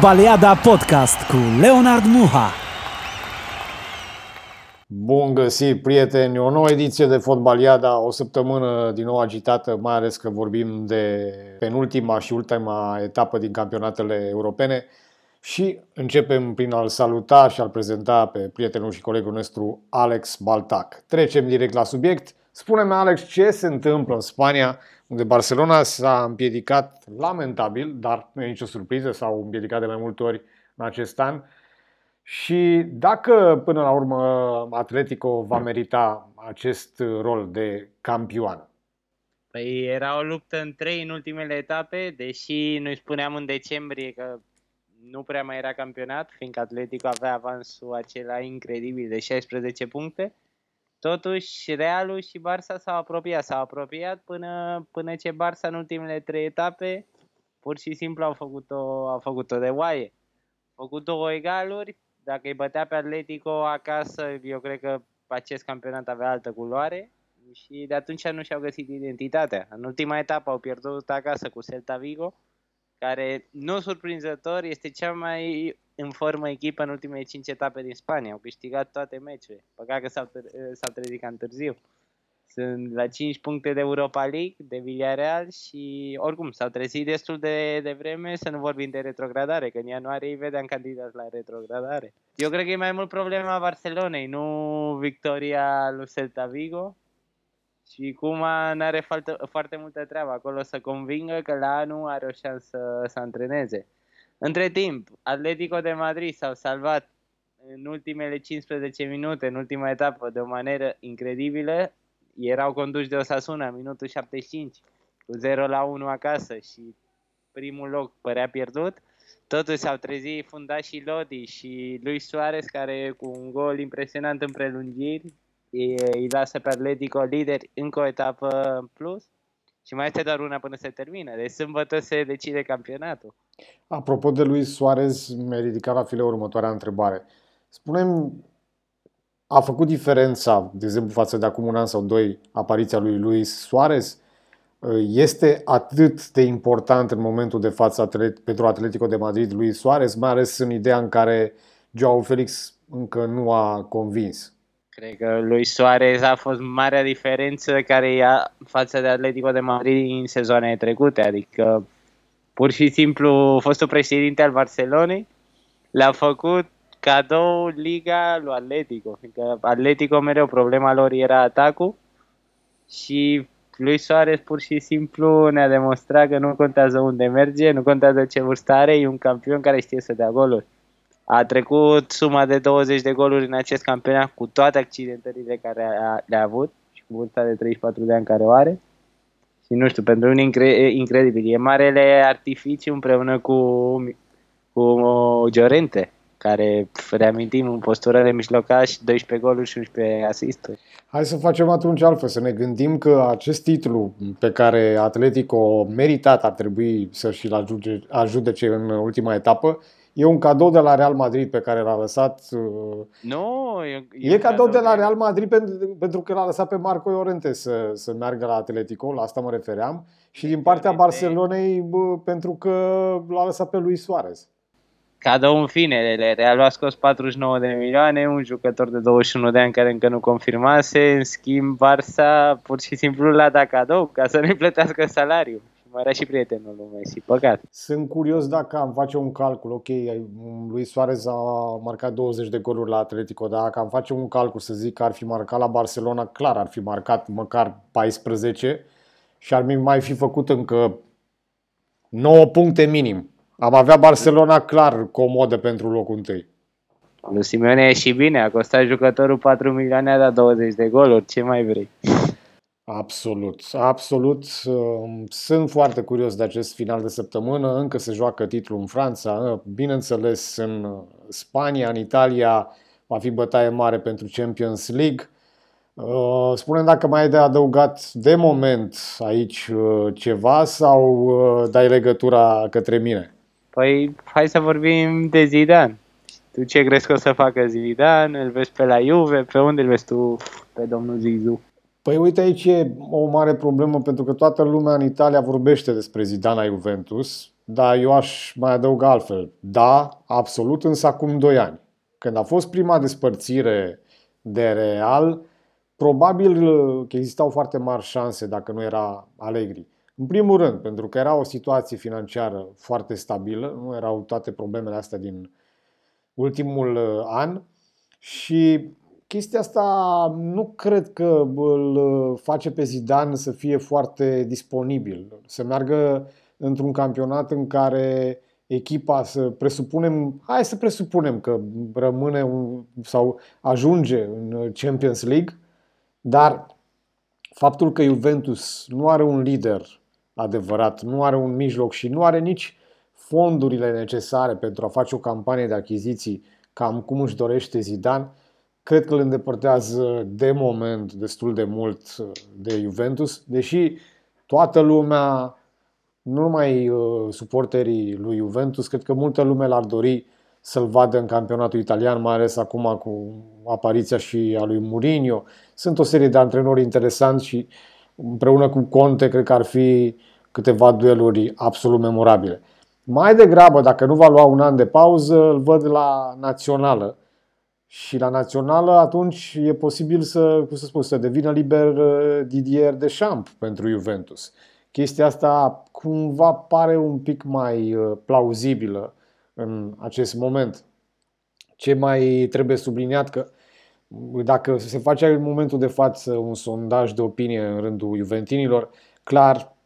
Fotbaliada Podcast cu Leonard Muha. Bun găsit, prieteni! O nouă ediție de Fotbaliada, o săptămână din nou agitată, mai ales că vorbim de penultima și ultima etapă din campionatele europene. Și începem prin a-l saluta și a-l prezenta pe prietenul și colegul nostru Alex Baltac. Trecem direct la subiect. Spune-mi, Alex, ce se întâmplă în Spania, unde Barcelona s-a împiedicat lamentabil, dar nu e nicio surpriză, s-au împiedicat de mai multe ori în acest an. Și dacă până la urmă Atletico va merita acest rol de campioan? Păi era o luptă în trei în ultimele etape, deși noi spuneam în decembrie că nu prea mai era campionat, fiindcă Atletico avea avansul acela incredibil de 16 puncte. Totuși, Realul și Barça s-au apropiat, s-au apropiat până, până ce Barça în ultimele trei etape pur și simplu au făcut-o, au făcut-o de oaie. Au făcut două egaluri, dacă îi bătea pe Atletico acasă, eu cred că acest campionat avea altă culoare și de atunci nu și-au găsit identitatea. În ultima etapă au pierdut acasă cu Celta Vigo, care, nu surprinzător, este cea mai în formă echipă în ultimele 5 etape din Spania. Au câștigat toate meciurile. Păcat că s-au, s-au trezit cam târziu. Sunt la 5 puncte de Europa League, de Villarreal și oricum s-au trezit destul de, de vreme să nu vorbim de retrogradare, că în ianuarie îi vedeam candidat la retrogradare. Eu cred că e mai mult problema Barcelonei, nu victoria lui Celta Vigo, și cum nu are foarte, foarte multă treabă acolo să convingă că la anul are o șansă să antreneze. Între timp, Atletico de Madrid s-au salvat în ultimele 15 minute, în ultima etapă, de o manieră incredibilă. Erau conduși de Osasuna, minutul 75, cu 0 la 1 acasă și primul loc părea pierdut. Totuși s-au trezit fundașii Lodi și Luis Suarez, care cu un gol impresionant în prelungiri, îi lasă pe Atletico lider încă o etapă în plus și mai este doar una până se termină. Deci sâmbătă se decide campionatul. Apropo de lui Suarez, mi-a ridicat la file următoarea întrebare. Spunem, a făcut diferența, de exemplu, față de acum un an sau doi, apariția lui Luis Suarez? Este atât de important în momentul de față atlet, pentru Atletico de Madrid lui Suarez, mai ales în ideea în care Joao Felix încă nu a convins? Cred că lui Suarez a fost marea diferență care ia față de Atletico de Madrid în sezoanele trecute, adică pur și simplu fostul președinte al Barcelonei le-a făcut cadou Liga lui Atletico, fiindcă Atletico mereu problema lor era atacul și lui Suarez pur și simplu ne-a demonstrat că nu contează unde merge, nu contează ce vârstă are, e un campion care știe să dea goluri. A trecut suma de 20 de goluri în acest campionat cu toate accidentările care le-a avut și cu vârsta de 34 de ani care o are. Și nu știu, pentru un incre- incredibil. E marele artificiu împreună cu, cu Giorente, care, reamintim, în postură de mijlocaș, 12 goluri și 11 asisturi. Hai să facem atunci altfel, să ne gândim că acest titlu pe care Atletico meritat ar trebui să și-l ajudece în ultima etapă, E un cadou de la Real Madrid pe care l-a lăsat. Uh, nu, e, e, e cadou de la Real Madrid pentru, pentru că l-a lăsat pe Marco Llorente să, să meargă la Atletico, la asta mă refeream, și din partea Barcelonei bă, pentru că l-a lăsat pe Luis Suarez. Cadou în fine, Real a scos 49 de milioane, un jucător de 21 de ani care încă nu confirmase, în schimb Barça pur și simplu l-a dat cadou ca să nu plătească salariul mai era și prietenul lui Messi, păcat. Sunt curios dacă am face un calcul, ok, lui Suarez a marcat 20 de goluri la Atletico, dar dacă am face un calcul să zic că ar fi marcat la Barcelona, clar ar fi marcat măcar 14 și ar mai fi făcut încă 9 puncte minim. Am avea Barcelona clar comodă pentru locul întâi. Lui Simeone e și bine, a costat jucătorul 4 milioane, a dat 20 de goluri, ce mai vrei? Absolut, absolut. Um, sunt foarte curios de acest final de săptămână. Încă se joacă titlul în Franța, bineînțeles în uh, Spania, în Italia va fi bătaie mare pentru Champions League. Uh, spune dacă mai ai de adăugat de moment aici uh, ceva sau dai legătura către mine? Păi hai să vorbim de Zidane. Tu ce crezi că o să facă Zidane? Îl vezi pe la Juve? Pe unde îl vezi tu pe domnul Zizou? Păi uite aici e o mare problemă pentru că toată lumea în Italia vorbește despre Zidane la Juventus. dar eu aș mai adăuga altfel. Da, absolut, însă acum 2 ani. Când a fost prima despărțire de Real, probabil că existau foarte mari șanse dacă nu era Allegri. În primul rând, pentru că era o situație financiară foarte stabilă, nu erau toate problemele astea din ultimul uh, an și chestia asta nu cred că îl uh, face pe Zidane să fie foarte disponibil, să meargă într-un campionat în care echipa să presupunem, hai să presupunem că rămâne un, sau ajunge în Champions League, dar faptul că Juventus nu are un lider adevărat, nu are un mijloc și nu are nici fondurile necesare pentru a face o campanie de achiziții cam cum își dorește Zidane, cred că îl îndepărtează de moment destul de mult de Juventus, deși toată lumea nu numai uh, suporterii lui Juventus, cred că multă lume l-ar dori să-l vadă în campionatul italian, mai ales acum cu apariția și a lui Mourinho. Sunt o serie de antrenori interesanți și împreună cu Conte cred că ar fi câteva dueluri absolut memorabile. Mai degrabă, dacă nu va lua un an de pauză, îl văd la națională. Și la națională atunci e posibil să, cum să spun, să devină liber uh, Didier Deschamps pentru Juventus. Chestia asta cumva pare un pic mai uh, plauzibilă în acest moment. Ce mai trebuie subliniat că dacă se face în momentul de față un sondaj de opinie în rândul juventinilor, clar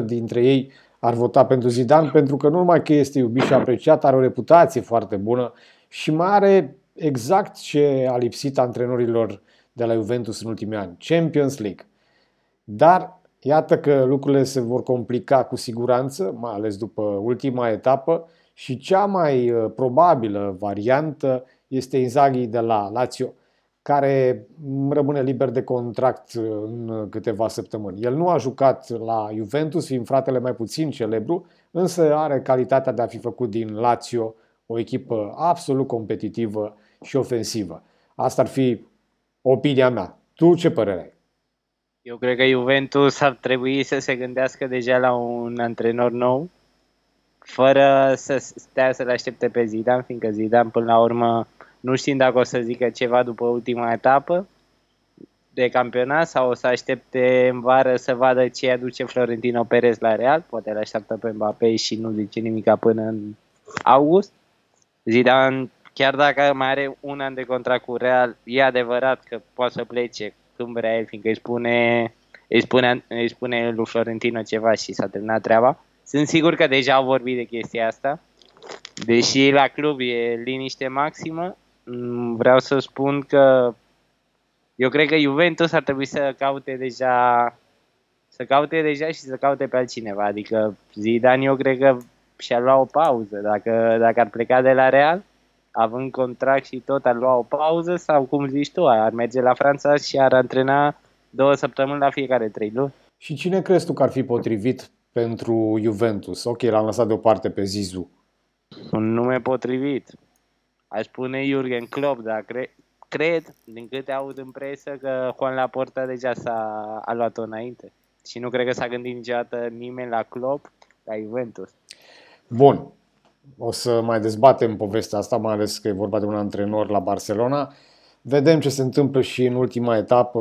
90% dintre ei ar vota pentru Zidane pentru că nu numai că este iubit și apreciat, are o reputație foarte bună și mai are exact ce a lipsit antrenorilor de la Juventus în ultimii ani, Champions League. Dar Iată că lucrurile se vor complica cu siguranță, mai ales după ultima etapă și cea mai uh, probabilă variantă este Inzaghi de la Lazio, care rămâne liber de contract uh, în câteva săptămâni. El nu a jucat la Juventus, fiind fratele mai puțin celebru, însă are calitatea de a fi făcut din Lazio o echipă absolut competitivă și ofensivă. Asta ar fi opinia mea. Tu ce părere ai? Eu cred că Juventus ar trebui să se gândească deja la un antrenor nou, fără să stea să-l aștepte pe Zidane, fiindcă Zidane până la urmă nu știm dacă o să zică ceva după ultima etapă de campionat sau o să aștepte în vară să vadă ce aduce Florentino Perez la Real, poate îl așteaptă pe Mbappé și nu zice nimic până în august. Zidane, chiar dacă mai are un an de contract cu Real, e adevărat că poate să plece când vrea el, fiindcă îi spune, îi spune, îi spune lui Florentino ceva și s-a terminat treaba. Sunt sigur că deja au vorbit de chestia asta. Deși la club e liniște maximă, mm, vreau să spun că eu cred că Juventus ar trebui să caute deja să caute deja și să caute pe altcineva. Adică Zidane eu cred că și-a luat o pauză. Dacă, dacă ar pleca de la Real, având contract și tot, ar lua o pauză sau, cum zici tu, ar merge la Franța și ar antrena două săptămâni la fiecare trei luni. Și cine crezi tu că ar fi potrivit pentru Juventus? Ok, l-am lăsat deoparte pe Zizu. Un nume potrivit. Aș spune Jurgen Klopp, dar cre- cred, din câte aud în presă, că Juan Laporta deja s-a a luat-o înainte. Și nu cred că s-a gândit niciodată nimeni la Klopp, la Juventus. Bun, o să mai dezbatem povestea asta, mai ales că e vorba de un antrenor la Barcelona. Vedem ce se întâmplă și în ultima etapă.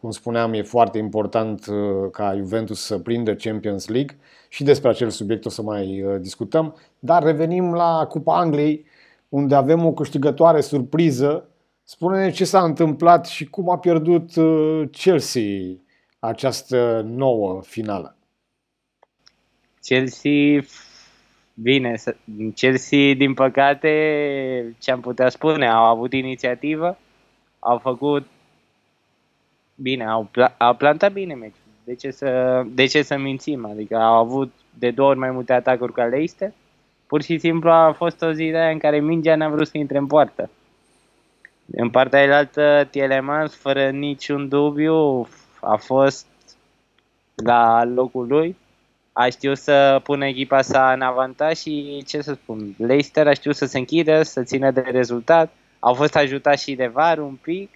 Cum spuneam, e foarte important uh, ca Juventus să prindă Champions League și despre acel subiect o să mai uh, discutăm. Dar revenim la Cupa Angliei, unde avem o câștigătoare surpriză. Spune-ne ce s-a întâmplat și cum a pierdut uh, Chelsea această nouă finală. Chelsea Bine, Chelsea, din păcate, ce am putea spune, au avut inițiativă, au făcut bine, au, au plantat bine meciul. De ce, să, de ce să mințim? Adică au avut de două ori mai multe atacuri ca Leicester. Pur și simplu a fost o zi de aia în care mingea n-a vrut să intre în poartă. În partea elaltă, Tielemans, fără niciun dubiu, a fost la locul lui a știut să pună echipa sa în avantaj și, ce să spun, Leicester a știut să se închidă, să țină de rezultat. Au fost ajutați și de VAR un pic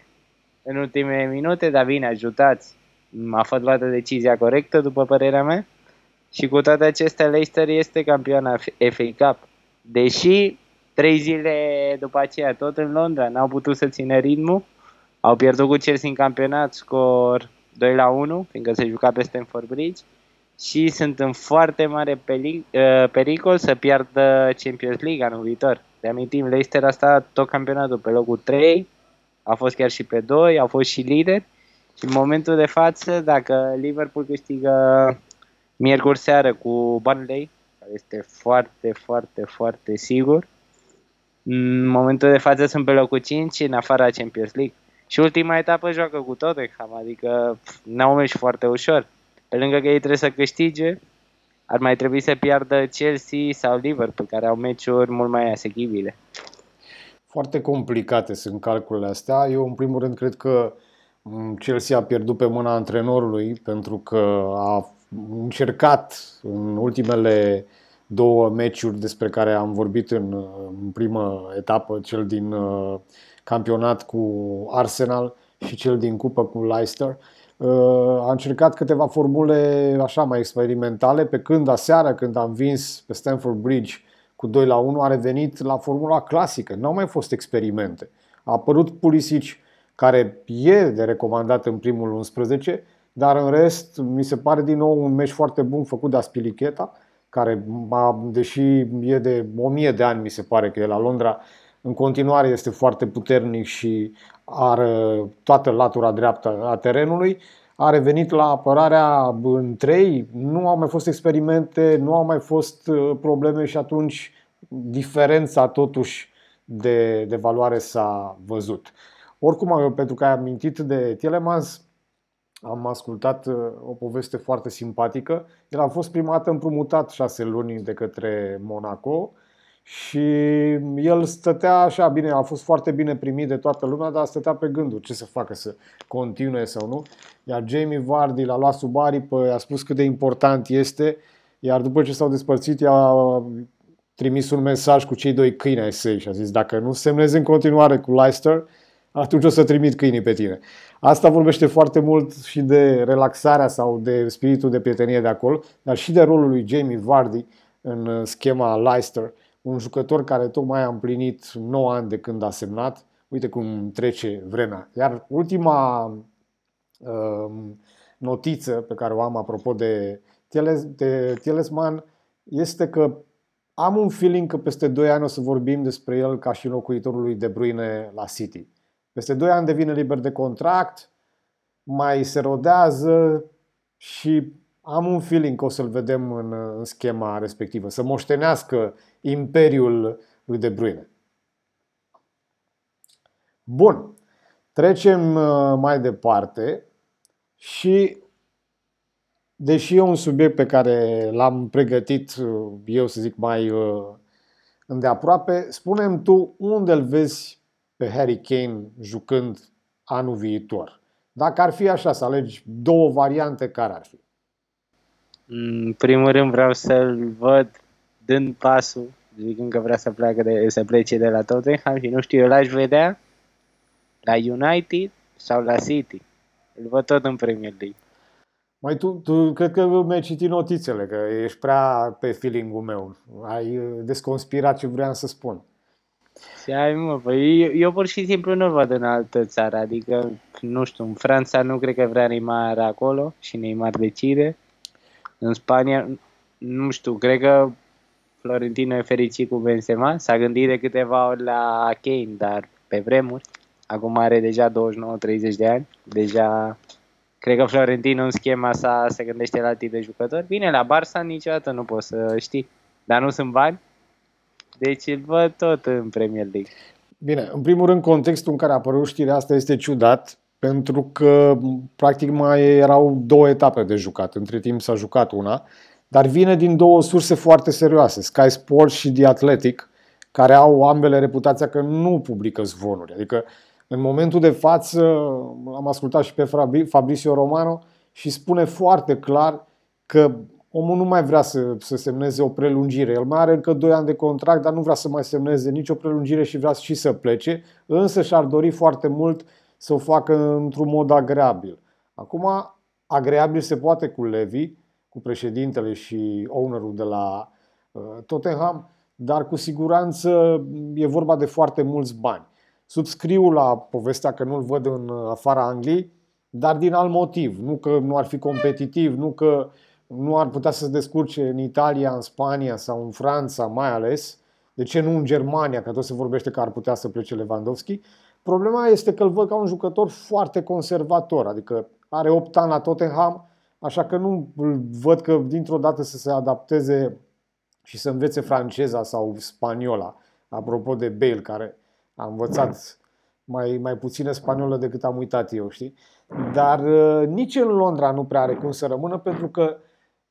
în ultimele minute, dar bine, ajutați. A fost luată decizia corectă, după părerea mea. Și cu toate acestea, Leicester este campion FA Cup. Deși trei zile după aceea, tot în Londra, n-au putut să țină ritmul, au pierdut cu Chelsea în campionat, scor 2 la 1, fiindcă se juca pe Stamford Bridge și sunt în foarte mare uh, pericol să piardă Champions League anul viitor. De amintim, Leicester a stat tot campionatul pe locul 3, a fost chiar și pe 2, au fost și lider și în momentul de față, dacă Liverpool câștigă miercuri seară cu Burnley, care este foarte, foarte, foarte sigur, în momentul de față sunt pe locul 5 în afara Champions League. Și ultima etapă joacă cu Tottenham, adică n-au mers foarte ușor. Pe lângă că ei trebuie să câștige, ar mai trebui să piardă Chelsea sau Liverpool, care au meciuri mult mai asechibile. Foarte complicate sunt calculele astea. Eu, în primul rând, cred că mm, Chelsea a pierdut pe mâna antrenorului pentru că a încercat în ultimele două meciuri despre care am vorbit în, în primă etapă, cel din uh, campionat cu Arsenal și cel din cupă cu Leicester. Uh, a încercat câteva formule așa mai experimentale, pe când aseară, când am vins pe Stamford Bridge cu 2 la 1, a revenit la formula clasică. Nu au mai fost experimente. A apărut Pulisic, care e de recomandat în primul 11, dar în rest mi se pare din nou un meci foarte bun făcut de Aspilicheta, care, deși e de 1000 de ani, mi se pare că e la Londra, în continuare este foarte puternic și are toată latura dreaptă a terenului. A revenit la apărarea în 3, nu au mai fost experimente, nu au mai fost uh, probleme și atunci diferența totuși de, de valoare s-a văzut. Oricum, pentru că ai amintit de Telemans, am ascultat uh, o poveste foarte simpatică. El a fost prima dată împrumutat șase luni de către Monaco și el stătea așa bine, a fost foarte bine primit de toată lumea, dar stătea pe gânduri ce să facă, să continue sau nu. Iar Jamie Vardy l-a luat sub aripă, i-a spus cât de important este, iar după ce s-au despărțit, i-a trimis un mesaj cu cei doi câini ai săi și a zis dacă nu semnezi în continuare cu Leicester, atunci o să trimit câinii pe tine. Asta vorbește foarte mult și de relaxarea sau de spiritul de prietenie de acolo, dar și de rolul lui Jamie Vardy în schema Leicester, un jucător care tocmai a împlinit 9 ani de când a semnat. Uite cum trece vremea. Iar ultima uh, notiță pe care o am apropo de, Teles, de Telesman este că am un feeling că peste 2 ani o să vorbim despre el ca și locuitorul lui De Bruyne la City. Peste 2 ani devine liber de contract, mai se rodează și am un feeling că o să-l vedem în, în schema respectivă, să moștenească imperiul lui De Bruyne. Bun, trecem uh, mai departe și deși e un subiect pe care l-am pregătit uh, eu să zic mai uh, îndeaproape, spunem tu unde îl vezi pe Harry Kane jucând anul viitor? Dacă ar fi așa, să alegi două variante, care ar fi? În primul rând vreau să-l văd dând pasul, zicând că vrea să, pleacă de, să plece de la Tottenham și nu știu, eu l-aș vedea la United sau la City. Îl văd tot în Premier League. Mai tu, tu cred că mi-ai citit notițele, că ești prea pe feeling-ul meu. Ai uh, desconspirat ce vreau să spun. Și ai, mă, păi eu, eu pur și simplu nu văd în altă țară, adică, nu știu, în Franța nu cred că vrea Neymar acolo și Neymar decide. În Spania, nu știu, cred că Florentino e fericit cu Benzema, s-a gândit de câteva ori la Kane, dar pe vremuri, acum are deja 29-30 de ani, deja cred că Florentino în schema sa se gândește la tip de jucători. Bine, la Barça niciodată nu poți să știi, dar nu sunt bani, deci îl văd tot în Premier League. Bine, în primul rând, contextul în care a apărut știrea asta este ciudat, pentru că practic mai erau două etape de jucat. Între timp s-a jucat una, dar vine din două surse foarte serioase, Sky Sports și The Athletic, care au ambele reputația că nu publică zvonuri. Adică, în momentul de față, am ascultat și pe Fabrizio Romano și spune foarte clar că omul nu mai vrea să, să semneze o prelungire. El mai are încă 2 ani de contract, dar nu vrea să mai semneze nicio prelungire și vrea și să plece, însă și-ar dori foarte mult să o facă într-un mod agreabil. Acum, agreabil se poate cu Levi, cu președintele și ownerul de la uh, Tottenham, dar cu siguranță e vorba de foarte mulți bani. Subscriu la povestea că nu-l văd în afara Angliei, dar din alt motiv. Nu că nu ar fi competitiv, nu că nu ar putea să se descurce în Italia, în Spania sau în Franța mai ales. De ce nu în Germania, că tot se vorbește că ar putea să plece Lewandowski. Problema este că îl văd ca un jucător foarte conservator, adică are 8 ani la Tottenham, așa că nu îl văd că dintr-o dată să se adapteze și să învețe franceza sau spaniola. Apropo de Bale, care a învățat mai, mai puțină spaniolă decât am uitat eu, știi? Dar uh, nici în Londra nu prea are cum să rămână pentru că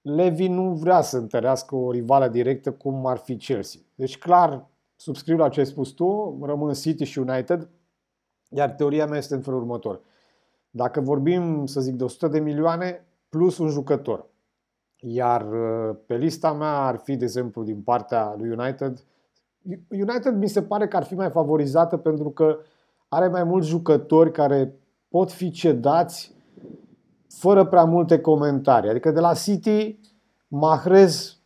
Levi nu vrea să întărească o rivală directă cum ar fi Chelsea. Deci clar, subscriu la ce ai spus tu, rămân City și United, iar teoria mea este în felul următor. Dacă vorbim, să zic, de 100 de milioane plus un jucător, iar uh, pe lista mea ar fi, de exemplu, din partea lui United, United mi se pare că ar fi mai favorizată pentru că are mai mulți jucători care pot fi cedați fără prea multe comentarii. Adică de la City, Mahrez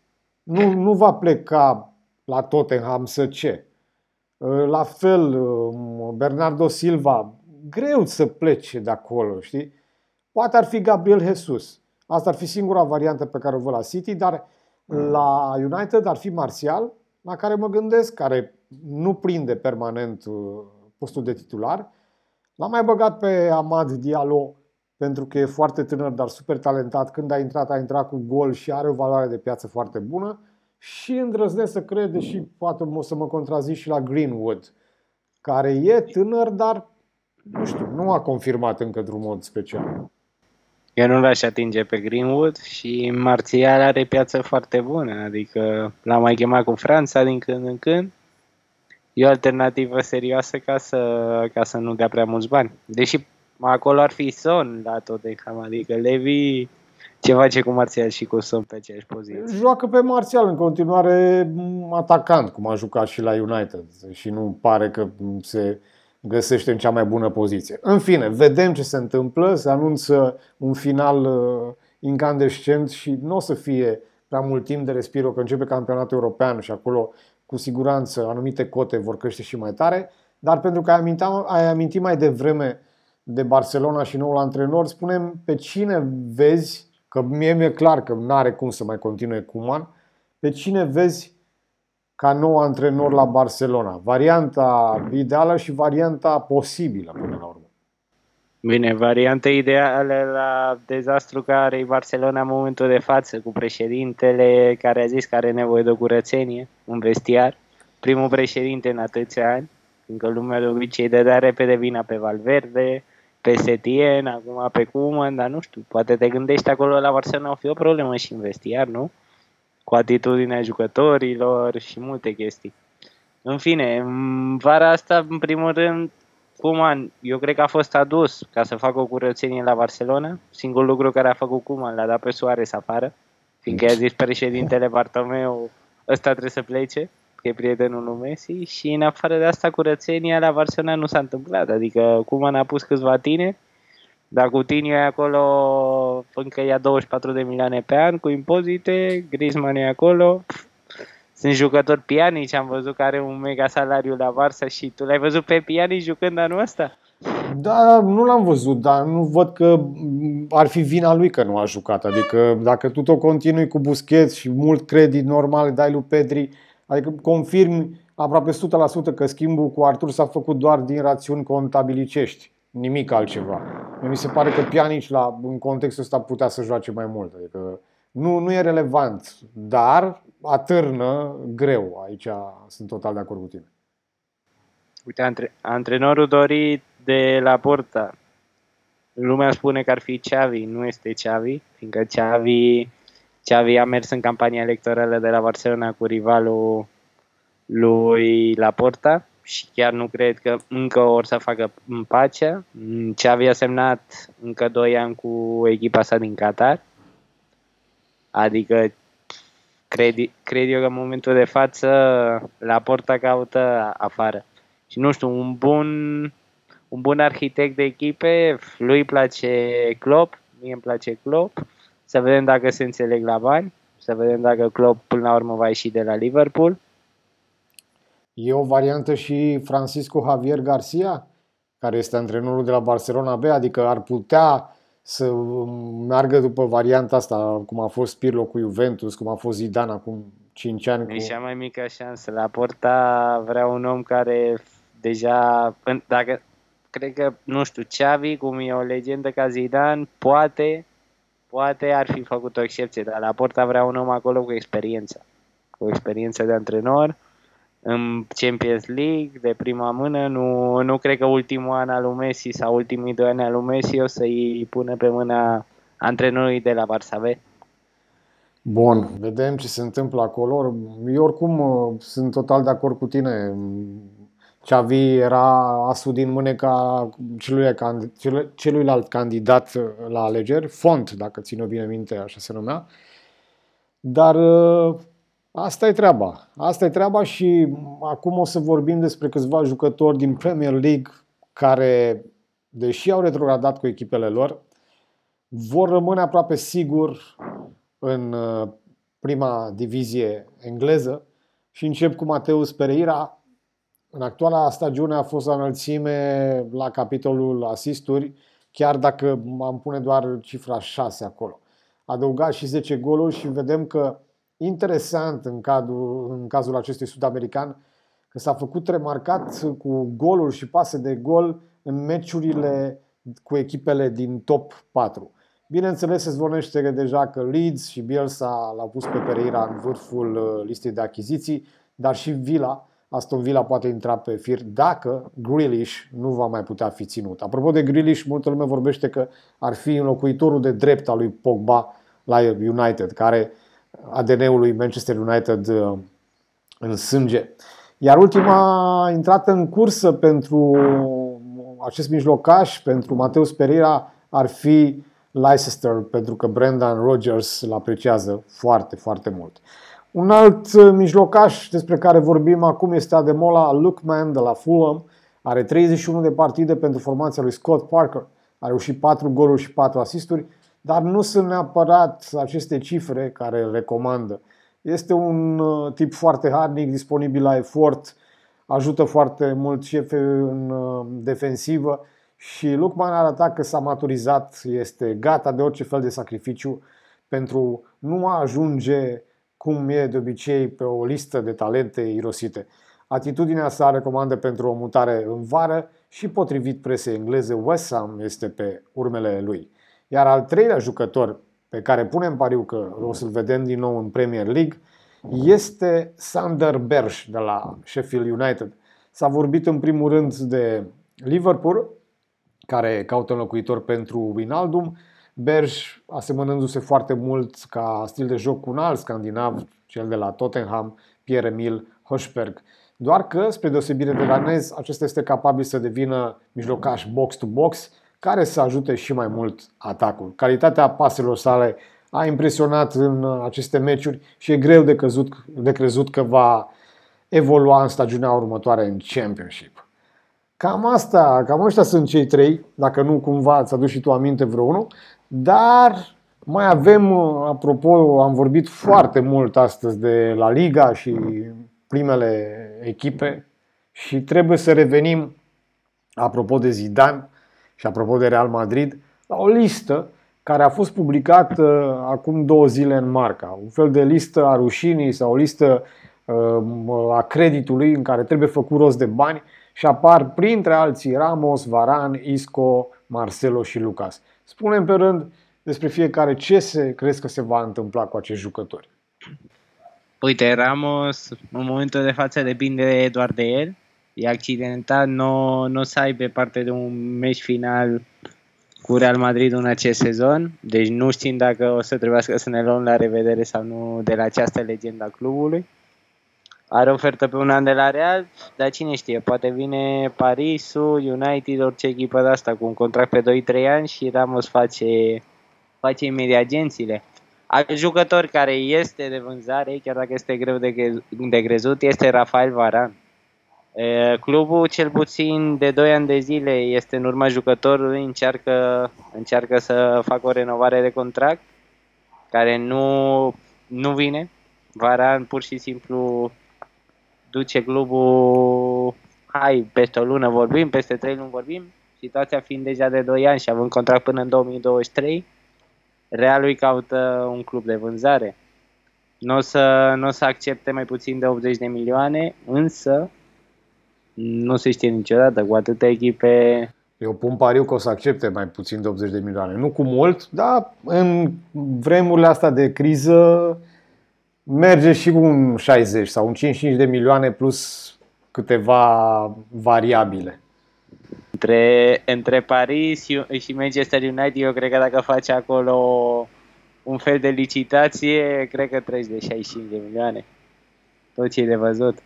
nu, nu va pleca la Tottenham să ce. La fel, Bernardo Silva, greu să plece de acolo, știi? Poate ar fi Gabriel Jesus. Asta ar fi singura variantă pe care o văd la City, dar la United ar fi Martial, la care mă gândesc, care nu prinde permanent postul de titular. L-am mai băgat pe Amad Diallo pentru că e foarte tânăr, dar super talentat. Când a intrat, a intrat cu gol și are o valoare de piață foarte bună. Și îndrăznesc să cred, deși poate o să mă contrazic și la Greenwood, care e tânăr, dar nu știu, nu a confirmat încă într-un mod special. Eu nu l-aș atinge pe Greenwood și Marțial are piață foarte bună, adică l-am mai chemat cu Franța din când în când e o alternativă serioasă ca să, ca să nu dea prea mulți bani. Deși acolo ar fi Son la Tottenham, adică Levi ce face cu Marțial și cu Son pe aceeași poziție? Joacă pe Marțial în continuare atacant, cum a jucat și la United și nu pare că se găsește în cea mai bună poziție. În fine, vedem ce se întâmplă, se anunță un final uh, incandescent și nu o să fie prea mult timp de respiro că începe campionatul european și acolo cu siguranță anumite cote vor crește și mai tare, dar pentru că ai amintit, ai amintit mai devreme de Barcelona și noul antrenor, spunem pe cine vezi, că mie mi-e clar că nu are cum să mai continue Cuman, pe cine vezi ca nou antrenor la Barcelona? Varianta ideală și varianta posibilă până la urmă. Bine, variante ideale la dezastru care e Barcelona în momentul de față, cu președintele care a zis că are nevoie de o curățenie, un vestiar, primul președinte în atâția ani, fiindcă lumea de obicei dădea repede vina pe Valverde, pe Setien, acum pe Koeman, dar nu știu, poate te gândești acolo la Barcelona o fi o problemă și în vestiar, nu? Cu atitudinea jucătorilor și multe chestii. În fine, în vara asta, în primul rând, Cuman, eu cred că a fost adus ca să facă o curățenie la Barcelona. Singurul lucru care a făcut Cuman l-a dat pe Suarez afară, fiindcă i-a zis președintele Bartomeu, ăsta trebuie să plece, că e prietenul lui Messi și în afară de asta curățenia la Barcelona nu s-a întâmplat. Adică Cuman a pus câțiva tine, dar cu tine e acolo încă ia 24 de milioane pe an cu impozite, Griezmann e acolo, sunt jucători Pjanic, am văzut că are un mega salariu la Barça și tu l-ai văzut pe Pjanic jucând anul ăsta? Da, nu l-am văzut, dar nu văd că ar fi vina lui că nu a jucat. Adică dacă tu tot continui cu Busquets și mult credit normal dai lui Pedri, adică confirmi aproape 100% că schimbul cu Artur s-a făcut doar din rațiuni contabilicești, nimic altceva. Mi se pare că Pjanic la, în contextul ăsta putea să joace mai mult. Adică nu, nu e relevant, dar atârnă greu. Aici sunt total de acord cu tine. Uite, antre- antrenorul dorit de la Porta. Lumea spune că ar fi Xavi, nu este Xavi, fiindcă Xavi, Xavi a mers în campania electorală de la Barcelona cu rivalul lui Laporta și chiar nu cred că încă or să facă în pace. Xavi a semnat încă 2 ani cu echipa sa din Qatar Adică cred, cred eu că în momentul de față la porta caută afară. Și nu știu, un bun, un bun arhitect de echipe, lui îi place Klopp, mie îmi place Klopp, să vedem dacă se înțeleg la bani, să vedem dacă Klopp până la urmă va ieși de la Liverpool. E o variantă și Francisco Javier Garcia, care este antrenorul de la Barcelona B, adică ar putea să meargă după varianta asta, cum a fost Pirlo cu Juventus, cum a fost Zidane acum 5 ani. Cu... E cea mai mică șansă. La Porta vrea un om care deja, dacă, cred că, nu știu, Xavi, cum e o legendă ca Zidane, poate, poate ar fi făcut o excepție, dar la Porta vrea un om acolo cu experiență. Cu experiență de antrenor în Champions League de prima mână. Nu, nu cred că ultimul an al lui Messi sau ultimii doi ani al lui Messi o să-i pună pe mâna antrenorului de la Barça B. Bun, vedem ce se întâmplă acolo. Eu oricum uh, sunt total de acord cu tine. Xavi era asul din mâneca celui, celuilalt candidat la alegeri, Font, dacă țin bine minte, așa se numea. Dar uh, Asta e treaba. Asta e treaba și acum o să vorbim despre câțiva jucători din Premier League care, deși au retrogradat cu echipele lor, vor rămâne aproape sigur în uh, prima divizie engleză și încep cu Mateus Pereira. În actuala stagiune a fost la înălțime la capitolul asisturi, chiar dacă am pune doar cifra 6 acolo. Adăugat și 10 goluri și vedem că interesant în, cadrul, în cazul acestui sud-american că s-a făcut remarcat cu goluri și pase de gol în meciurile cu echipele din top 4. Bineînțeles, se zvonește deja că Leeds și Bielsa l-au pus pe Pereira în vârful uh, listei de achiziții, dar și Villa, Aston Villa poate intra pe fir dacă Grealish nu va mai putea fi ținut. Apropo de Grealish, multă lume vorbește că ar fi înlocuitorul de drept al lui Pogba la United, care ADN-ului Manchester United uh, în sânge. Iar ultima intrată în cursă pentru acest mijlocaș, pentru Mateus Pereira, ar fi Leicester, pentru că Brendan Rodgers îl apreciază foarte, foarte mult. Un alt uh, mijlocaș despre care vorbim acum este Ademola Lookman de la Fulham. Are 31 de partide pentru formația lui Scott Parker. A reușit 4 goluri și 4 asisturi dar nu sunt neapărat aceste cifre care îl recomandă. Este un uh, tip foarte harnic, disponibil la efort, ajută foarte mult șefe în uh, defensivă și Lucman a arătat că s-a maturizat, este gata de orice fel de sacrificiu pentru nu a ajunge cum e de obicei pe o listă de talente irosite. Atitudinea sa recomandă pentru o mutare în vară și potrivit presei engleze, West Ham este pe urmele lui. Iar al treilea jucător pe care punem pariu că o să-l vedem din nou în Premier League este Sander Berge de la Sheffield United. S-a vorbit în primul rând de Liverpool, care caută înlocuitor pentru Winaldum. Berge asemănându-se foarte mult ca stil de joc cu un alt scandinav, cel de la Tottenham, Pierre-Emil Hochberg. Doar că, spre deosebire de danez, acesta este capabil să devină mijlocaș box-to-box, care să ajute și mai mult atacul. Calitatea paselor sale a impresionat în aceste meciuri și e greu de, căzut, de crezut că va evolua în stagiunea următoare în Championship. Cam asta, cam ăștia sunt cei trei, dacă nu cumva ți adus și tu aminte vreunul, dar mai avem, apropo, am vorbit foarte mult astăzi de La Liga și primele echipe și trebuie să revenim, apropo de Zidane, și apropo de Real Madrid, la o listă care a fost publicată uh, acum două zile în Marca. Un fel de listă a rușinii sau o listă uh, a creditului în care trebuie făcut rost de bani și apar printre alții Ramos, Varan, Isco, Marcelo și Lucas. Spunem pe rând despre fiecare ce se crezi că se va întâmpla cu acești jucători. Uite, Ramos în momentul de față depinde doar de el e accidentat, nu, nu o să aibă parte de un meci final cu Real Madrid în acest sezon, deci nu știm dacă o să trebuiască să ne luăm la revedere sau nu de la această legendă a clubului. Are ofertă pe un an de la Real, dar cine știe, poate vine Parisul, United, orice echipă de asta cu un contract pe 2-3 ani și Ramos face, face imediat agențiile. Alt jucător care este de vânzare, chiar dacă este greu de, de crezut, este Rafael Varan Clubul, cel puțin de 2 ani de zile, este în urma jucătorului, încearcă, încearcă să facă o renovare de contract. care nu, nu vine. Varan pur și simplu duce clubul, hai, peste o lună vorbim, peste trei luni vorbim, situația fiind deja de 2 ani și având contract până în 2023, Realul caută un club de vânzare. Nu o să, n-o să accepte mai puțin de 80 de milioane, însă nu se știe niciodată cu atâtea echipe. Eu pun pariu că o să accepte mai puțin de 80 de milioane. Nu cu mult, dar în vremurile astea de criză merge și cu un 60 sau un 55 de milioane plus câteva variabile. Între, între Paris și Manchester United, eu cred că dacă face acolo un fel de licitație, cred că treci de 65 de milioane. Tot ce e de văzut.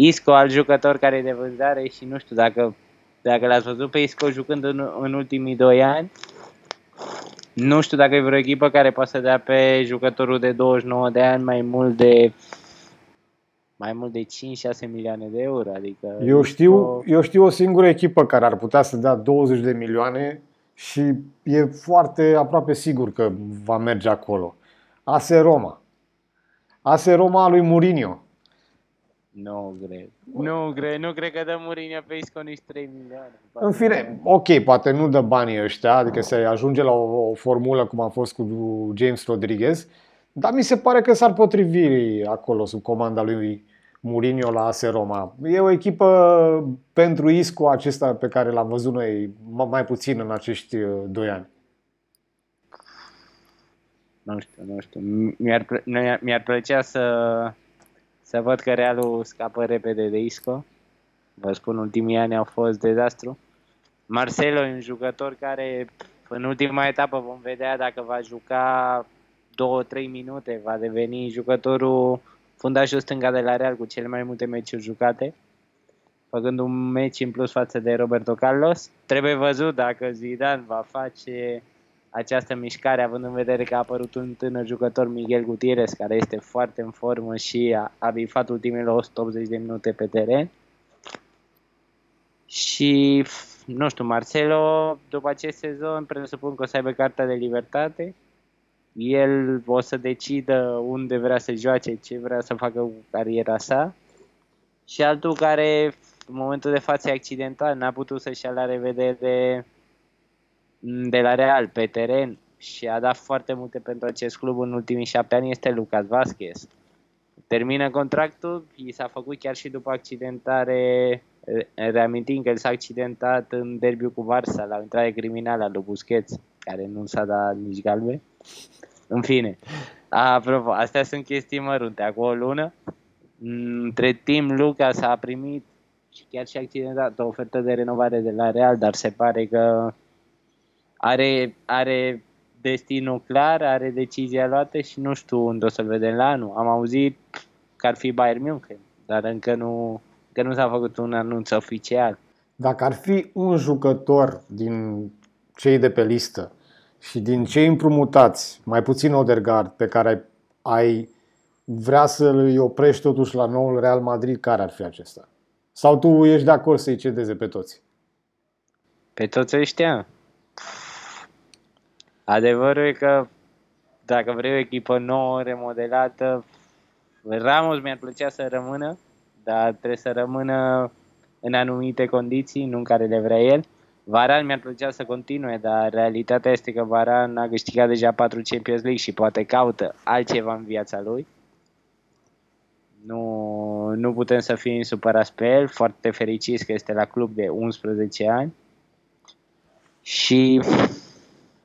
Isco, al jucător care e de vânzare și nu știu dacă, dacă l-ați văzut pe Isco jucând în, în ultimii 2 ani, nu știu dacă e vreo echipă care poate să dea pe jucătorul de 29 de ani mai mult de mai mult de 5-6 milioane de euro. Adică eu, știu, eu știu o singură echipă care ar putea să dea 20 de milioane și e foarte aproape sigur că va merge acolo. ASE Roma. ASE Roma lui Mourinho. Nu cred. Nu cred, nu cred că dă Mourinho pe Isco nici 3 milioane. În fine, ok, poate nu dă banii ăștia, adică se ajunge la o, o formulă cum a fost cu James Rodriguez, dar mi se pare că s-ar potrivi acolo sub comanda lui Mourinho la AS Roma. E o echipă pentru Isco acesta pe care l-am văzut noi mai puțin în acești uh, doi ani. Nu știu, nu știu. Mi-ar, mi-ar plăcea să, să văd că Realul scapă repede de Isco. Vă spun, ultimii ani au fost dezastru. Marcelo e un jucător care în ultima etapă vom vedea dacă va juca 2-3 minute, va deveni jucătorul fundașul stânga de la Real cu cele mai multe meciuri jucate, făcând un meci în plus față de Roberto Carlos. Trebuie văzut dacă Zidane va face această mișcare, având în vedere că a apărut un tânăr jucător, Miguel Gutierrez, care este foarte în formă și a, a bifat ultimele 180 de minute pe teren. Și, nu știu, Marcelo, după acest sezon, presupun că o să aibă cartea de libertate el o să decidă unde vrea să joace, ce vrea să facă cu cariera sa și altul care în momentul de față e accidental, n-a putut să-și ia la revedere de la Real pe teren și a dat foarte multe pentru acest club în ultimii șapte ani este Lucas Vazquez. Termină contractul, i s-a făcut chiar și după accidentare, reamintim că el s-a accidentat în derbiu cu Varsa la o intrare criminală a lui Busquets, care nu s-a dat nici galbe. În fine. Apropo, astea sunt chestii mărunte. Acum o lună, între timp, Lucas a primit și chiar și accidentat o ofertă de renovare de la Real, dar se pare că are, are destinul clar, are decizia luată și nu știu unde o să-l vedem la anul. Am auzit că ar fi Bayern München, dar încă nu, încă nu s-a făcut un anunț oficial. Dacă ar fi un jucător din cei de pe listă și din cei împrumutați, mai puțin Odergaard, pe care ai vrea să îi oprești totuși la noul Real Madrid, care ar fi acesta? Sau tu ești de acord să-i cedeze pe toți? Pe toți ăștia? Adevărul e că dacă vrei o echipă nouă, remodelată, Ramos mi-ar plăcea să rămână, dar trebuie să rămână în anumite condiții, nu în care le vrea el. Varan mi-ar plăcea să continue, dar realitatea este că Varan a câștigat deja 4 Champions League și poate caută altceva în viața lui. Nu, nu putem să fim supărați pe el, foarte fericiți că este la club de 11 ani. Și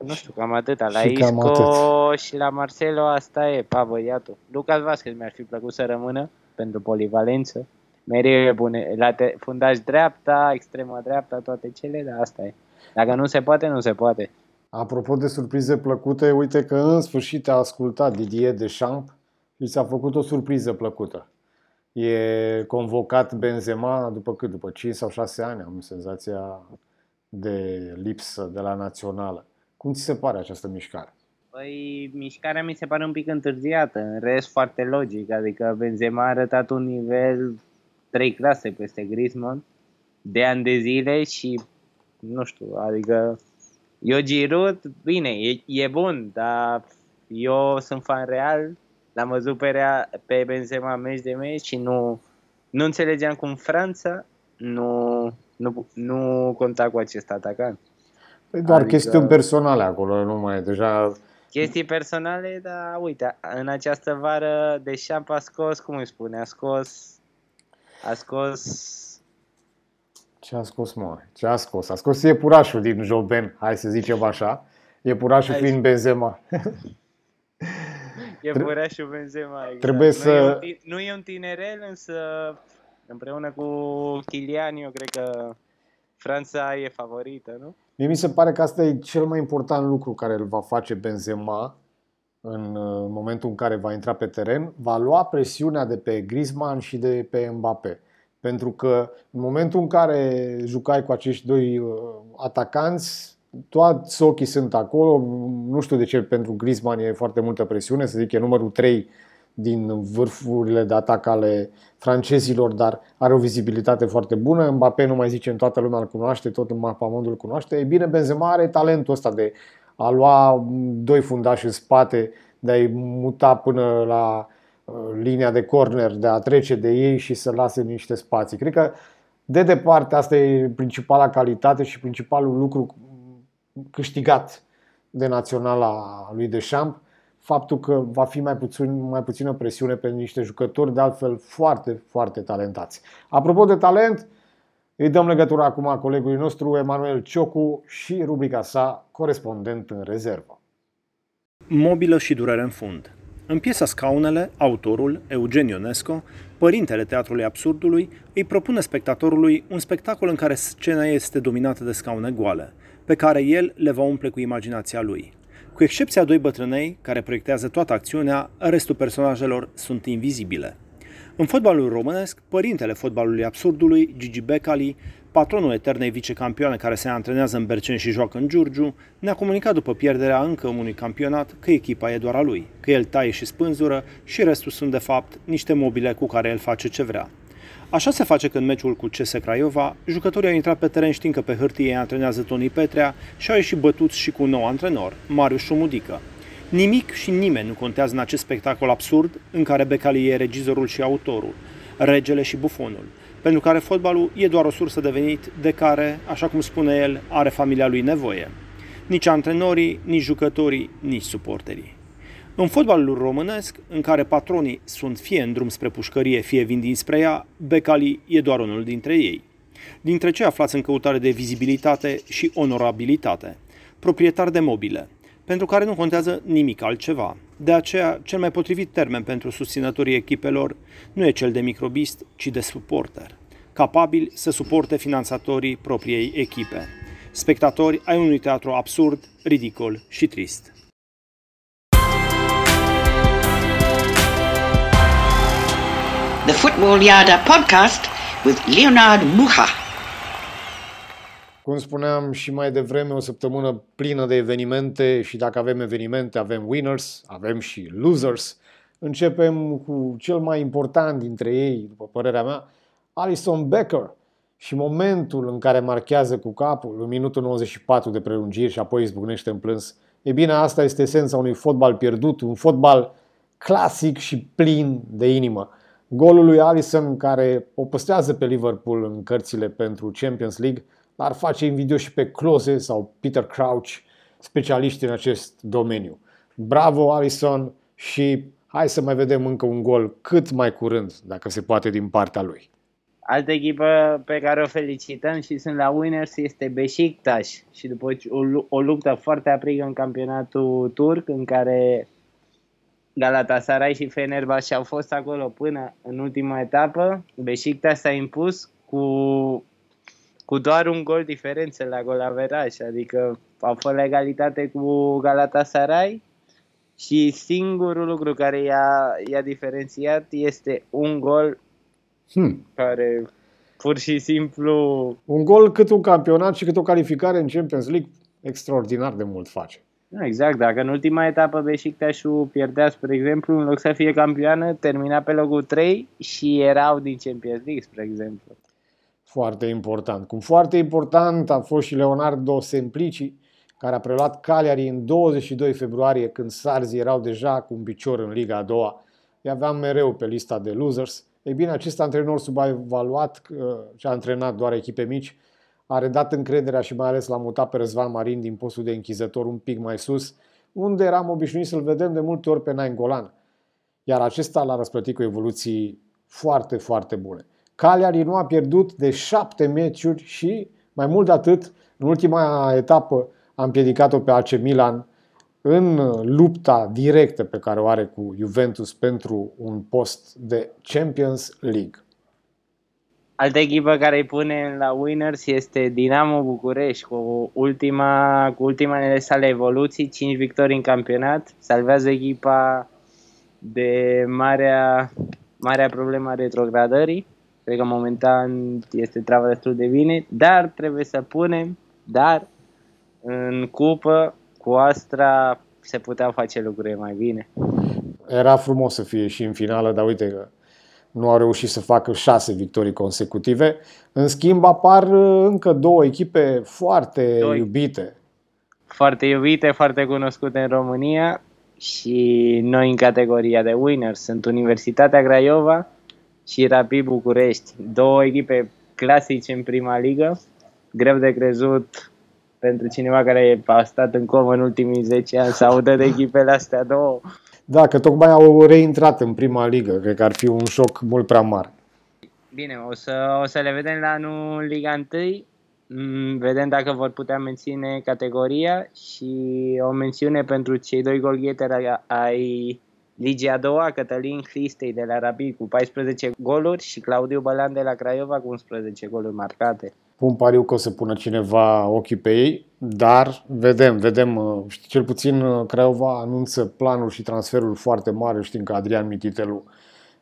nu știu, cam atâta. La și Isco atât. și la Marcelo asta e, pa băiatul. Lucas Vasquez mi-ar fi plăcut să rămână pentru polivalență mereu e bune. La te, fundaș dreapta, extrema dreapta, toate cele, dar asta e. Dacă nu se poate, nu se poate. Apropo de surprize plăcute, uite că în sfârșit a ascultat Didier Deschamps și s-a făcut o surpriză plăcută. E convocat Benzema după cât? După 5 sau 6 ani, am senzația de lipsă de la națională. Cum ți se pare această mișcare? Păi, mișcarea mi se pare un pic întârziată, în rest foarte logic, adică Benzema a arătat un nivel trei clase peste Griezmann de ani de zile și nu știu, adică eu Giroud, bine, e, e bun, dar Eu sunt fan real, l-am văzut pe, Real, pe Benzema meci de meci și nu, nu înțelegeam cum Franța nu, nu, nu conta cu acest atacant. Păi doar Adică- chestiuni personale acolo, nu mai deja Chestii personale, dar uite, în această vară Deschamps a scos, cum îi spune, a scos, a scos, Ce a scos, mă? Ce a scos? A scos iepurașul din Joben, hai să zicem așa. Iepurașul Hai fiind să- Benzema. e păreașul Benzema. Exact. Trebuie nu să- E un, ti- nu e un tinerel, însă împreună cu Kylian, eu cred că Franța e favorită, nu? Mie mi se pare că asta e cel mai important lucru care îl va face Benzema în uh, momentul în care va intra pe teren. Va lua presiunea de pe Griezmann și de pe Mbappé. Pentru că în momentul în care jucai cu acești doi uh, atacanți, toți ochii sunt acolo. Nu știu de ce pentru Griezmann e foarte multă presiune, să zic că e numărul 3 din vârfurile de atac ale francezilor, dar are o vizibilitate foarte bună. Mbappé nu mai zicem, toată lumea îl cunoaște, tot în mapamondul îl cunoaște. E bine, Benzema are talentul ăsta de a lua doi fundași în spate, de a-i muta până la uh, linia de corner, de a trece de ei și să lase niște spații. Cred că de departe asta e principala calitate și principalul lucru câștigat de naționala lui Deschamps, faptul că va fi mai, puțin, mai puțină presiune pe niște jucători de altfel foarte, foarte talentați. Apropo de talent, îi dăm legătura acum colegului nostru Emanuel Ciocu și rubrica sa corespondent în rezervă. Mobilă și durere în fund. În piesa Scaunele, autorul, Eugen Ionesco, părintele teatrului absurdului, îi propune spectatorului un spectacol în care scena este dominată de scaune goale, pe care el le va umple cu imaginația lui. Cu excepția a doi bătrânei, care proiectează toată acțiunea, restul personajelor sunt invizibile. În fotbalul românesc, părintele fotbalului absurdului, Gigi Becali, patronul eternei vicecampioane care se antrenează în Berceni și joacă în Giurgiu, ne-a comunicat după pierderea încă unui campionat că echipa e doar a lui, că el taie și spânzură și restul sunt de fapt niște mobile cu care el face ce vrea. Așa se face că în meciul cu CS Craiova, jucătorii au intrat pe teren știind că pe hârtie îi antrenează Toni Petrea și au ieșit bătuți și cu un nou antrenor, Marius Șumudică. Nimic și nimeni nu contează în acest spectacol absurd în care Becali e regizorul și autorul, regele și bufonul, pentru care fotbalul e doar o sursă de venit de care, așa cum spune el, are familia lui nevoie. Nici antrenorii, nici jucătorii, nici suporterii. În fotbalul românesc, în care patronii sunt fie în drum spre pușcărie, fie vin dinspre ea, Becali e doar unul dintre ei. Dintre cei aflați în căutare de vizibilitate și onorabilitate, proprietar de mobile, pentru care nu contează nimic altceva. De aceea, cel mai potrivit termen pentru susținătorii echipelor nu e cel de microbist, ci de suporter, capabil să suporte finanțatorii propriei echipe. Spectatori ai unui teatru absurd, ridicol și trist. The Football Yada podcast with Leonard Muha. Cum spuneam și mai devreme, o săptămână plină de evenimente și dacă avem evenimente, avem winners, avem și losers. Începem cu cel mai important dintre ei, după părerea mea, Alison Becker și momentul în care marchează cu capul în minutul 94 de prelungiri și apoi izbucnește în plâns. E bine, asta este esența unui fotbal pierdut, un fotbal clasic și plin de inimă. Golul lui Alisson, care o păstrează pe Liverpool în cărțile pentru Champions League, l-ar face invidios și pe Klose sau Peter Crouch, specialiști în acest domeniu. Bravo, Alisson, și hai să mai vedem încă un gol cât mai curând, dacă se poate, din partea lui. Altă echipă pe care o felicităm și sunt la Winners este Beşiktaş și după o, lu- o luptă foarte aprigă în campionatul turc în care Galatasaray și Fenerbahce au fost acolo până în ultima etapă. Beşiktaş s-a impus cu, cu doar un gol diferență la gol averaj, adică au fost la egalitate cu Galatasaray și singurul lucru care i-a, i-a diferențiat este un gol Hmm. care pur și simplu Un gol cât un campionat și cât o calificare în Champions League extraordinar de mult face. Nu, exact, dacă în ultima etapă Beşiktaşul pierdea, spre exemplu, în loc să fie campioană, termina pe locul 3 și erau din Champions League, spre exemplu. Foarte important. Cum foarte important a fost și Leonardo Semplici, care a preluat Cagliari în 22 februarie, când Sarzi erau deja cu un picior în Liga a doua. I aveam mereu pe lista de losers. Ei bine, acest antrenor subevaluat, ce a antrenat doar echipe mici, a redat încrederea și mai ales l-a mutat pe Răzvan Marin din postul de închizător un pic mai sus, unde eram obișnuit să-l vedem de multe ori pe Nainggolan. Iar acesta l-a răsplătit cu evoluții foarte, foarte bune. Cagliari nu a pierdut de șapte meciuri și, mai mult de atât, în ultima etapă a împiedicat-o pe AC Milan în lupta directă pe care o are cu Juventus pentru un post de Champions League. Altă echipă care îi pune la winners este Dinamo București cu, ultima, cu ultimele sale evoluții, 5 victorii în campionat, salvează echipa de marea, marea problemă a retrogradării. Cred că momentan este treaba destul de bine, dar trebuie să punem, dar în cupă cu Astra se puteau face lucruri mai bine. Era frumos să fie și în finală, dar uite că nu au reușit să facă șase victorii consecutive. În schimb, apar uh, încă două echipe foarte Doi. iubite. Foarte iubite, foarte cunoscute în România și noi în categoria de winners sunt Universitatea Craiova și Rapid București. Două echipe clasice în prima ligă, greu de crezut pentru cineva care a stat în comă în ultimii 10 ani să audă de echipele astea două. Da, că tocmai au reintrat în prima ligă. Cred că ar fi un șoc mult prea mare. Bine, o să, o să le vedem la anul Liga 1. Mm, vedem dacă vor putea menține categoria și o mențiune pentru cei doi golgheteri ai Ligii a doua, Cătălin Cristei de la Rapid cu 14 goluri și Claudiu Bălan de la Craiova cu 11 goluri marcate. Pun pariu că o să pună cineva ochii pe ei, dar vedem, vedem, uh, cel puțin uh, Craiova anunță planul și transferul foarte mare, știm că Adrian Mititelu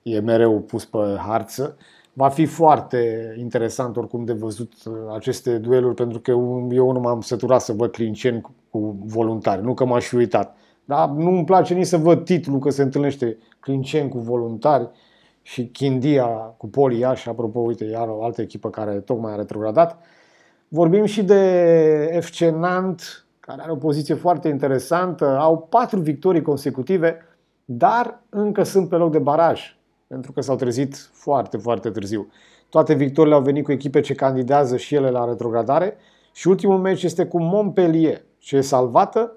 e mereu pus pe harță. Va fi foarte interesant oricum de văzut uh, aceste dueluri, pentru că eu nu m-am săturat să văd clinceni cu voluntari, nu că m-aș fi uitat. Dar nu îmi place nici să văd titlul că se întâlnește Clincen cu voluntari și Chindia cu Poli Iași, apropo, uite, iar o altă echipă care tocmai a retrogradat. Vorbim și de FC Nant, care are o poziție foarte interesantă. Au patru victorii consecutive, dar încă sunt pe loc de baraj, pentru că s-au trezit foarte, foarte târziu. Toate victoriile au venit cu echipe ce candidează și ele la retrogradare și ultimul meci este cu Montpellier, ce e salvată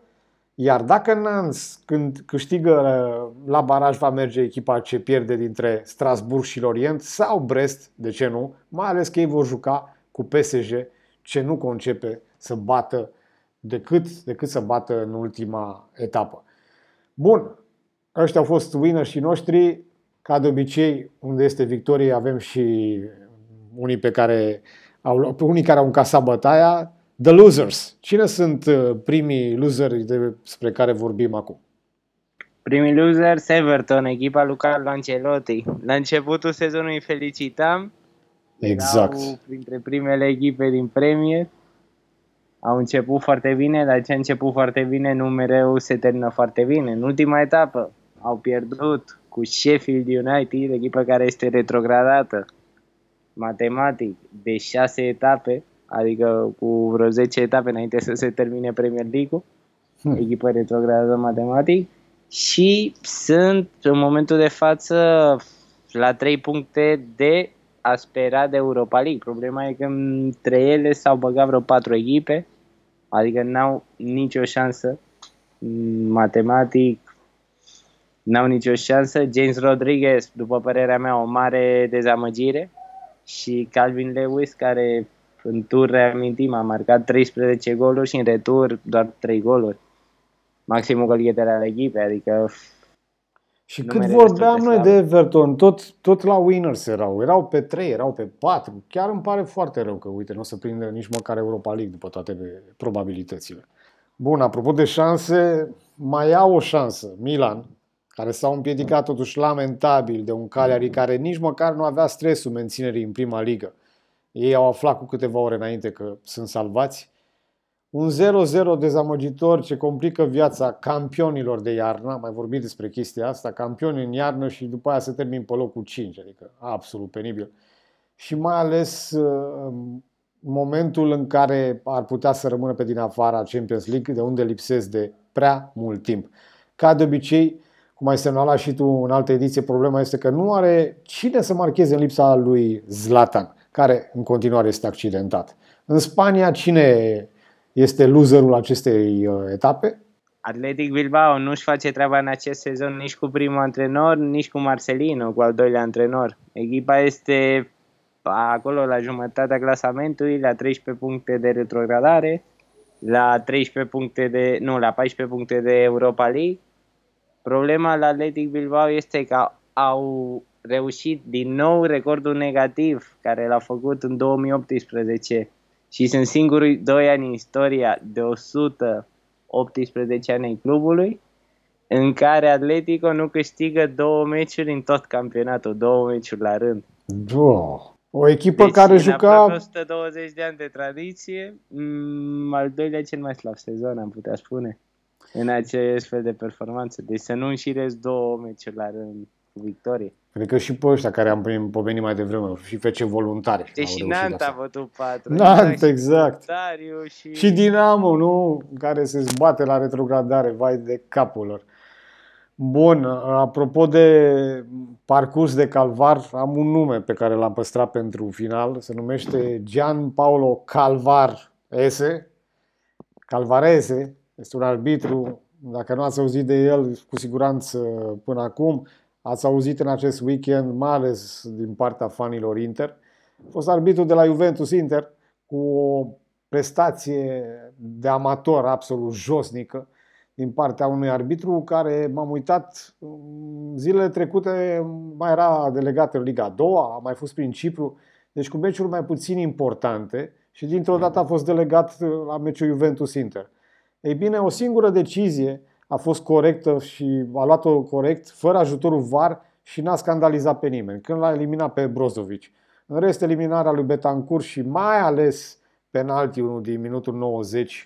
iar dacă Nans când câștigă uh, la baraj va merge echipa ce pierde dintre Strasburg și Lorient sau Brest, de ce nu, mai ales că ei vor juca cu PSG ce nu concepe să bată decât, decât să bată în ultima etapă. Bun, ăștia au fost winner și noștri. Ca de obicei, unde este victorie, avem și unii pe care au, unii care au încasat bătaia, The Losers. Cine sunt uh, primii loseri despre care vorbim acum? Primii losers, Everton, echipa lui Carlo Ancelotti. La începutul sezonului îi felicitam. Exact. Erau printre primele echipe din Premier. Au început foarte bine, dar ce a început foarte bine nu mereu se termină foarte bine. În ultima etapă au pierdut cu Sheffield United, echipă care este retrogradată matematic de șase etape adică cu vreo 10 etape înainte să se termine Premier League-ul, hmm. echipă retrogradată matematic și sunt în momentul de față la 3 puncte de a spera de Europa League. Problema e că între ele s-au băgat vreo 4 echipe, adică n-au nicio șansă matematic, n-au nicio șansă. James Rodriguez, după părerea mea, o mare dezamăgire și Calvin Lewis, care în tur, reamintim, a marcat 13 goluri și în retur doar 3 goluri. Maximul golgheter al echipei, adică... Și cât vorbeam noi de Everton, tot, tot la winners erau. Erau pe 3, erau pe 4. Chiar îmi pare foarte rău că, uite, nu o să prindă nici măcar Europa League după toate probabilitățile. Bun, apropo de șanse, mai au o șansă. Milan, care s-au împiedicat totuși lamentabil de un Cagliari care nici măcar nu avea stresul menținerii în prima ligă. Ei au aflat cu câteva ore înainte că sunt salvați. Un 0-0 dezamăgitor ce complică viața campionilor de iarnă, am mai vorbit despre chestia asta, campioni în iarnă și după aia se termin pe locul 5, adică absolut penibil. Și mai ales uh, momentul în care ar putea să rămână pe din afara Champions League, de unde lipsesc de prea mult timp. Ca de obicei, cum ai semnalat și tu în altă ediție, problema este că nu are cine să marcheze în lipsa lui Zlatan, care în continuare este accidentat. În Spania, cine este loserul acestei uh, etape? Atletic Bilbao nu-și face treaba în acest sezon nici cu primul antrenor, nici cu Marcelino, cu al doilea antrenor. Echipa este acolo la jumătatea clasamentului, la 13 puncte de retrogradare, la 13 puncte de, nu, la 14 puncte de Europa League. Problema la Atletic Bilbao este că au reușit din nou recordul negativ care l-a făcut în 2018 și sunt singurii doi ani în istoria de 118 ani ai clubului în care Atletico nu câștigă două meciuri în tot campionatul, două meciuri la rând. Da. O echipă deci, care în juca... aproape 120 de ani de tradiție, m- al doilea cel mai slab sezon, am putea spune, în acest fel de performanță. Deci să nu înșirezi două meciuri la rând cu victorie. Cred că și pe ăștia care am prim- pomenit mai devreme, și FC voluntari. Deci au și reușit Nanta a asta. bătut 4. Nanta, exact. Voluntariu și... Și Dinamo, nu? Care se zbate la retrogradare, vai de capul lor. Bun, apropo de parcurs de calvar, am un nume pe care l-am păstrat pentru final, se numește Gian Paolo Calvar Ese. Calvarese, este un arbitru, dacă nu ați auzit de el, cu siguranță până acum, ați auzit în acest weekend, mai ales din partea fanilor Inter. A fost arbitru de la Juventus Inter, cu o prestație de amator absolut josnică din partea unui arbitru care m-am uitat mm, zilele trecute mai era delegat în Liga a doua, a mai fost prin Cipru, deci cu meciuri mai puțin importante și dintr-o dată a fost delegat uh, la meciul Juventus-Inter. Ei bine, o singură decizie a fost corectă și a luat-o corect, fără ajutorul VAR și n-a scandalizat pe nimeni, când l-a eliminat pe Brozovic. În rest, eliminarea lui Betancourt și mai ales penaltiul din minutul 90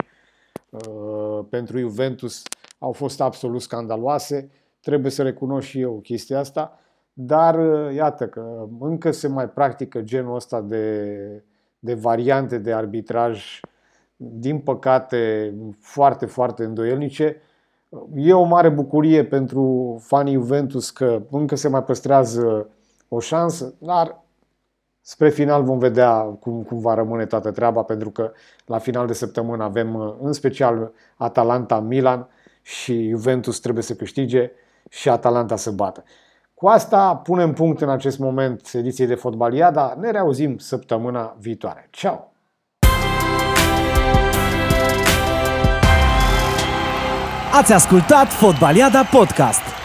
uh, pentru Juventus au fost absolut scandaloase. Trebuie să recunosc și eu chestia asta. Dar uh, iată că încă se mai practică genul ăsta de, de variante de arbitraj, din păcate, foarte, foarte îndoielnice. E o mare bucurie pentru fanii Juventus că încă se mai păstrează o șansă, dar spre final vom vedea cum, cum va rămâne toată treaba, pentru că la final de săptămână avem în special Atalanta-Milan și Juventus trebuie să câștige și Atalanta să bată. Cu asta punem punct în acest moment ediției de Fotbaliada. Ne reauzim săptămâna viitoare. Ciao! Ați ascultat Fotbaliada Podcast.